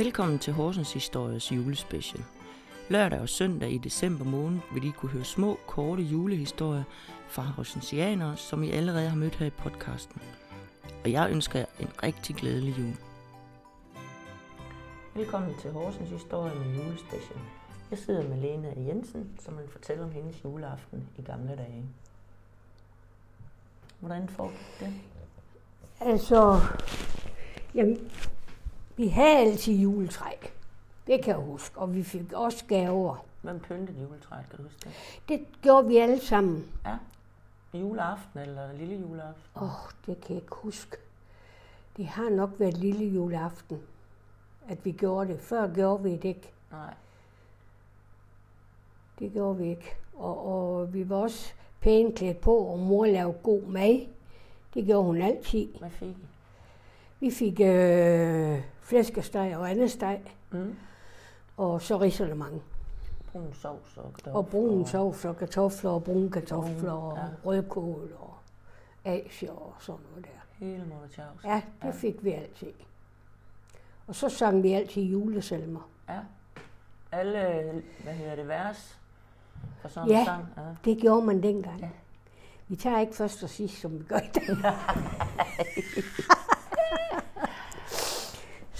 Velkommen til Horsens Histories julespecial. Lørdag og søndag i december måned vil I kunne høre små, korte julehistorier fra horsensianere, som I allerede har mødt her i podcasten. Og jeg ønsker jer en rigtig glædelig jul. Velkommen til Horsens Historie med julespecial. Jeg sidder med Lena Jensen, som vil fortælle om hendes juleaften i gamle dage. Hvordan foregik det? Altså, jamen, vi havde altid juletræ. Det kan jeg huske. Og vi fik også gaver. Hvem pyntede juletræet, kan du huske det? Det gjorde vi alle sammen. Ja. Juleaften eller lille juleaften? Åh, oh, det kan jeg ikke huske. Det har nok været lille juleaften, at vi gjorde det. Før gjorde vi det ikke. Nej. Det gjorde vi ikke. Og, og vi var også pænt klædt på, og mor lavede god mad. Det gjorde hun altid. Hvad fik I? Vi fik øh, flæskesteg og andet steg, Mm. og så risalemang. Brun sovs og kartofler. Og brun sovs og kartofler og brune kartofler Brune, og ja. rødkål og asier og sådan noget der. Hele Motherchaus. Ja, det fik vi altid. Og så sang vi altid julesalmer. ja. Alle, hvad hedder det, vers for sådan Ja. en sang? Ja. Det gjorde man dengang. Ja. Vi tager ikke først og sidst, som vi gør i dag.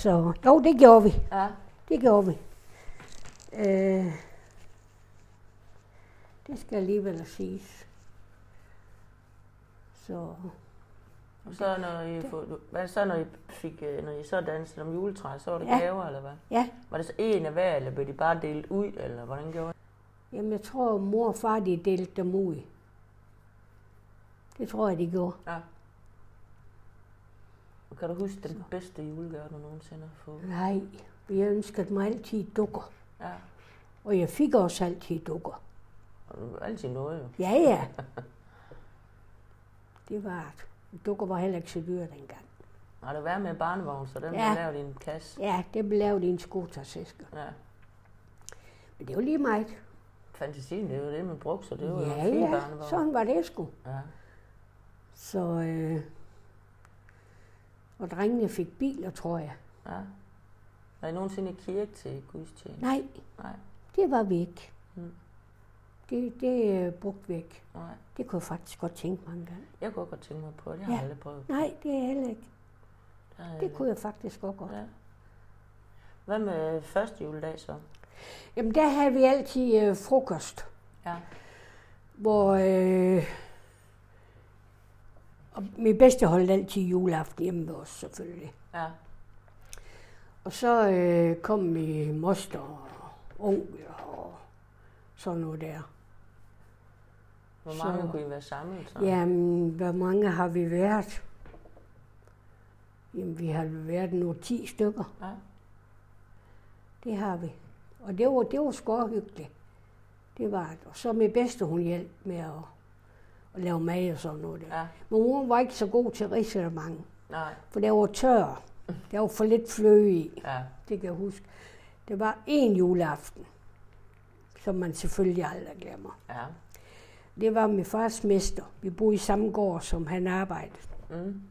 så jo, det gjorde vi. ja. Det gjorde vi. Øh, det skal alligevel siges. Så Og så når I, få, hvad så når I fik, øh, når I så dansede om juletræ, så var det Ja. gaver, eller hvad? ja, Var det så en af hver, eller blev de bare delt ud, eller hvordan gjorde I? jamen jeg tror, mor og far de delte dem ud. Det tror jeg, de gjorde. Ja. Kan du huske den bedste julegave, du nogensinde har fået? Nej, jeg ønskede mig altid dukker. Ja. Og jeg fik også altid dukker. Og altid noget jo. Ja, ja. Det var det. Dukker var heller ikke så dyre dengang. Har det været med barnevogn, så den Ja. ja. lavet i en kasse? Ja, det blev lavet i en skotersæske. Ja. Men det var lige meget. Fantasien, det jo det, man brugte, så det var jo Ja, en fin ja, barnevogn. sådan var det sgu. Ja. Så, øh, og drengene fik biler, tror jeg. ja. Var I nogensinde i kirke til gudstjeneste? Nej, Nej. det var vi ikke. Mm. Det, det øh, brugte vi ikke. Nej. Det kunne jeg faktisk godt tænke mig engang. Jeg kunne godt tænke mig på det. Jeg har Ja. aldrig prøvet. Nej, det er heller ikke. Det, Det ikke. kunne jeg faktisk godt godt. Ja. Hvad med første juledag så? Jamen, der havde vi altid øh, frokost, Ja. hvor øh, og min bedste holdt altid juleaften hjemme ved os, selvfølgelig. Ja. Og så øh, kom min moster og onkel og sådan noget der. Hvor Så- mange kunne I være samlet? Så? Jamen, hvor mange har vi været? Jamen, vi har været nu 10 stykker. Ja. Det har vi. Og det var, det var sgu hyggeligt. Det var det. Og så min bedste, hun hjalp med at, at lave mad og sådan noget der. Ja. Men mor var ikke så god til risalemang, Nej. for der var tør. Der var for lidt fløde i, Ja. det kan jeg huske. Det var en juleaften, som man selvfølgelig aldrig glemmer. Ja. Det var min fars mester. Vi boede i samme gård, som han arbejdede. Mm.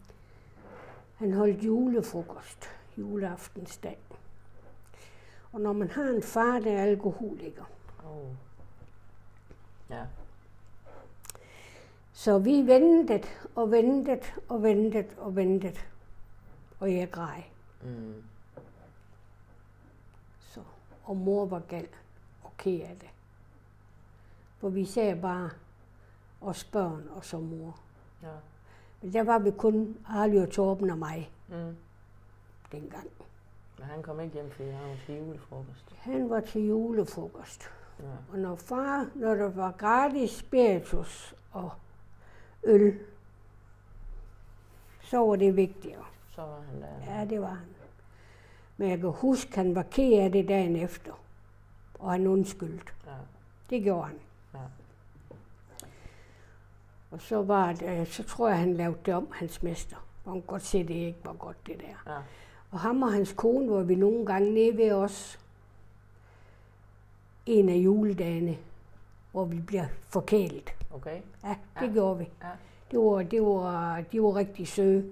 Han holdt julefrokost juleaftensdag. Og når man har en far, der er alkoholiker, Oh. Ja. Så vi ventede og ventede og ventede og ventede. Og jeg græd. Mm. Så. Og mor var gal og ked af det. For vi sagde bare os børn og så mor. Ja. Men der var vi kun Arly og Torben og mig Mm. dengang. Men han kom ikke hjem, fordi han var til julefrokost. Han var til julefrokost. Ja. Og når far, når der var gratis spiritus og øl, så var det vigtigere. Så var han der. Ja, det var han. Men jeg kan huske, han var ked af det dagen efter. Og han undskyldte. Ja. Det gjorde han. Ja. Og så, var det, øh, så tror jeg, han lavede det om, hans mester. Og han godt se, det ikke var godt, det der. Ja. Og ham og hans kone var vi nogle gange nede ved os en af juledagene, hvor vi bliver forkælet. Okay. Ja, det Ja. gjorde vi. Ja. Det var, det var, de var rigtig søde.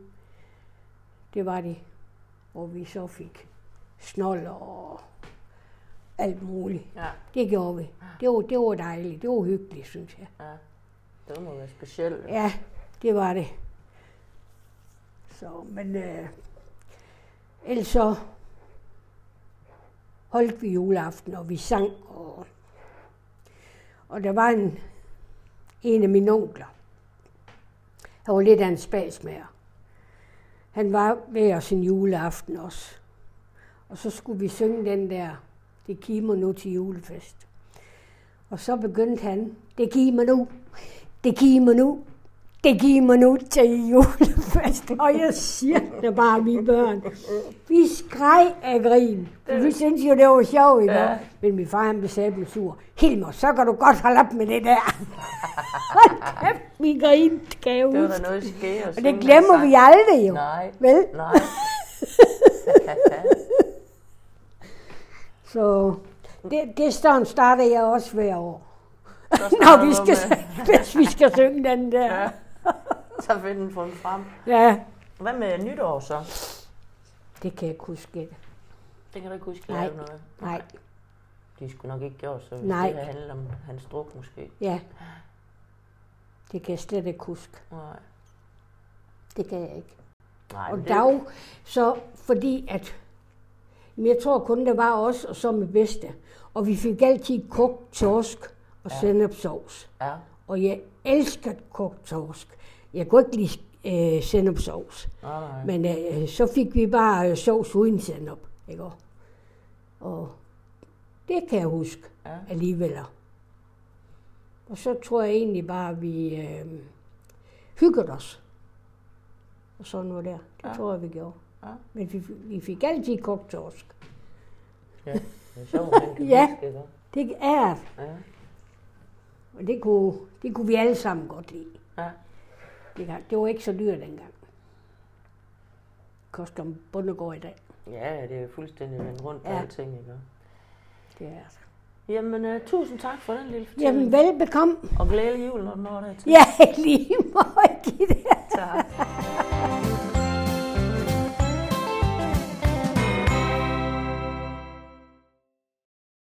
Det var de. Hvor vi så fik snold og alt muligt. Ja, Det gjorde vi. Det var, det var dejligt. Det var hyggeligt, synes jeg. ja. Det må være specielt. Ja, det var det. Så, men øh, ellers så holdt vi juleaften, og vi sang, og, og der var en, en af mine onkler. Han var lidt af en spasmager. Han var ved os en juleaften også. Og så skulle vi synge den der, det kimer nu til julefest. Og så begyndte han, det kimer nu, det kimer nu, det giver mig nu til julefest. Og jeg siger det bare, mine børn. Vi skreg af grin. Vi syntes jo, det var sjovt, ikke? Ja. Men min far, han blev sabelt sur. Hilmer, så kan du godt holde op med det der. Hold kæft, vi grin, kan jeg Det var da noget skære. Og det glemmer vi aldrig jo. Nej, Vel? nej. Så det, det sådan starter jeg også hver år. Når vi skal, hvis vi skal synge den der. Ja. Så find den fundet frem. Ja, Hvad med nytår så? det kan jeg ikke huske. Det kan du ikke huske, Nej. noget. Nej, De skulle nok ikke gjort så, hvis Nej. det havde handlet om hans druk måske. ja. Det kan jeg slet ikke huske. Nej. Det kan jeg ikke. Nej, Og det- dag, så fordi at, men jeg tror kun, det var os og så med bedste. Og vi fik altid kogt torsk og Ja. sennepsovs. Ja, Og jeg elskede kogt torsk. Jeg kunne ikke lide øh, sennepsovs. nej, nej. Men øh, så fik vi bare øh, sovs uden sennep. Ikke? Og- det kan jeg huske Ja. alligevel. Og så tror jeg egentlig bare, at vi øh, hyggede os. Og sådan noget der. Det Ja. tror jeg, vi gjorde. Ja. Men vi, vi fik altid kogt torsk. Ja, det er sjovt, Ja. huske, ikke? Det er det. Ja. Og det kunne, det kunne vi alle sammen godt lide. Ja. Det, kan- det var ikke så dyrt dengang. Koster en bundegård i dag. ja, det er fuldstændig vendt rundt på Ja. alting, ikke? Det er det. Jamen, uh, tusind tak for den lille fortælling. Jamen, velbekomme. Og glædelig jul, når du når det til. Ja, lige måde, Gitte.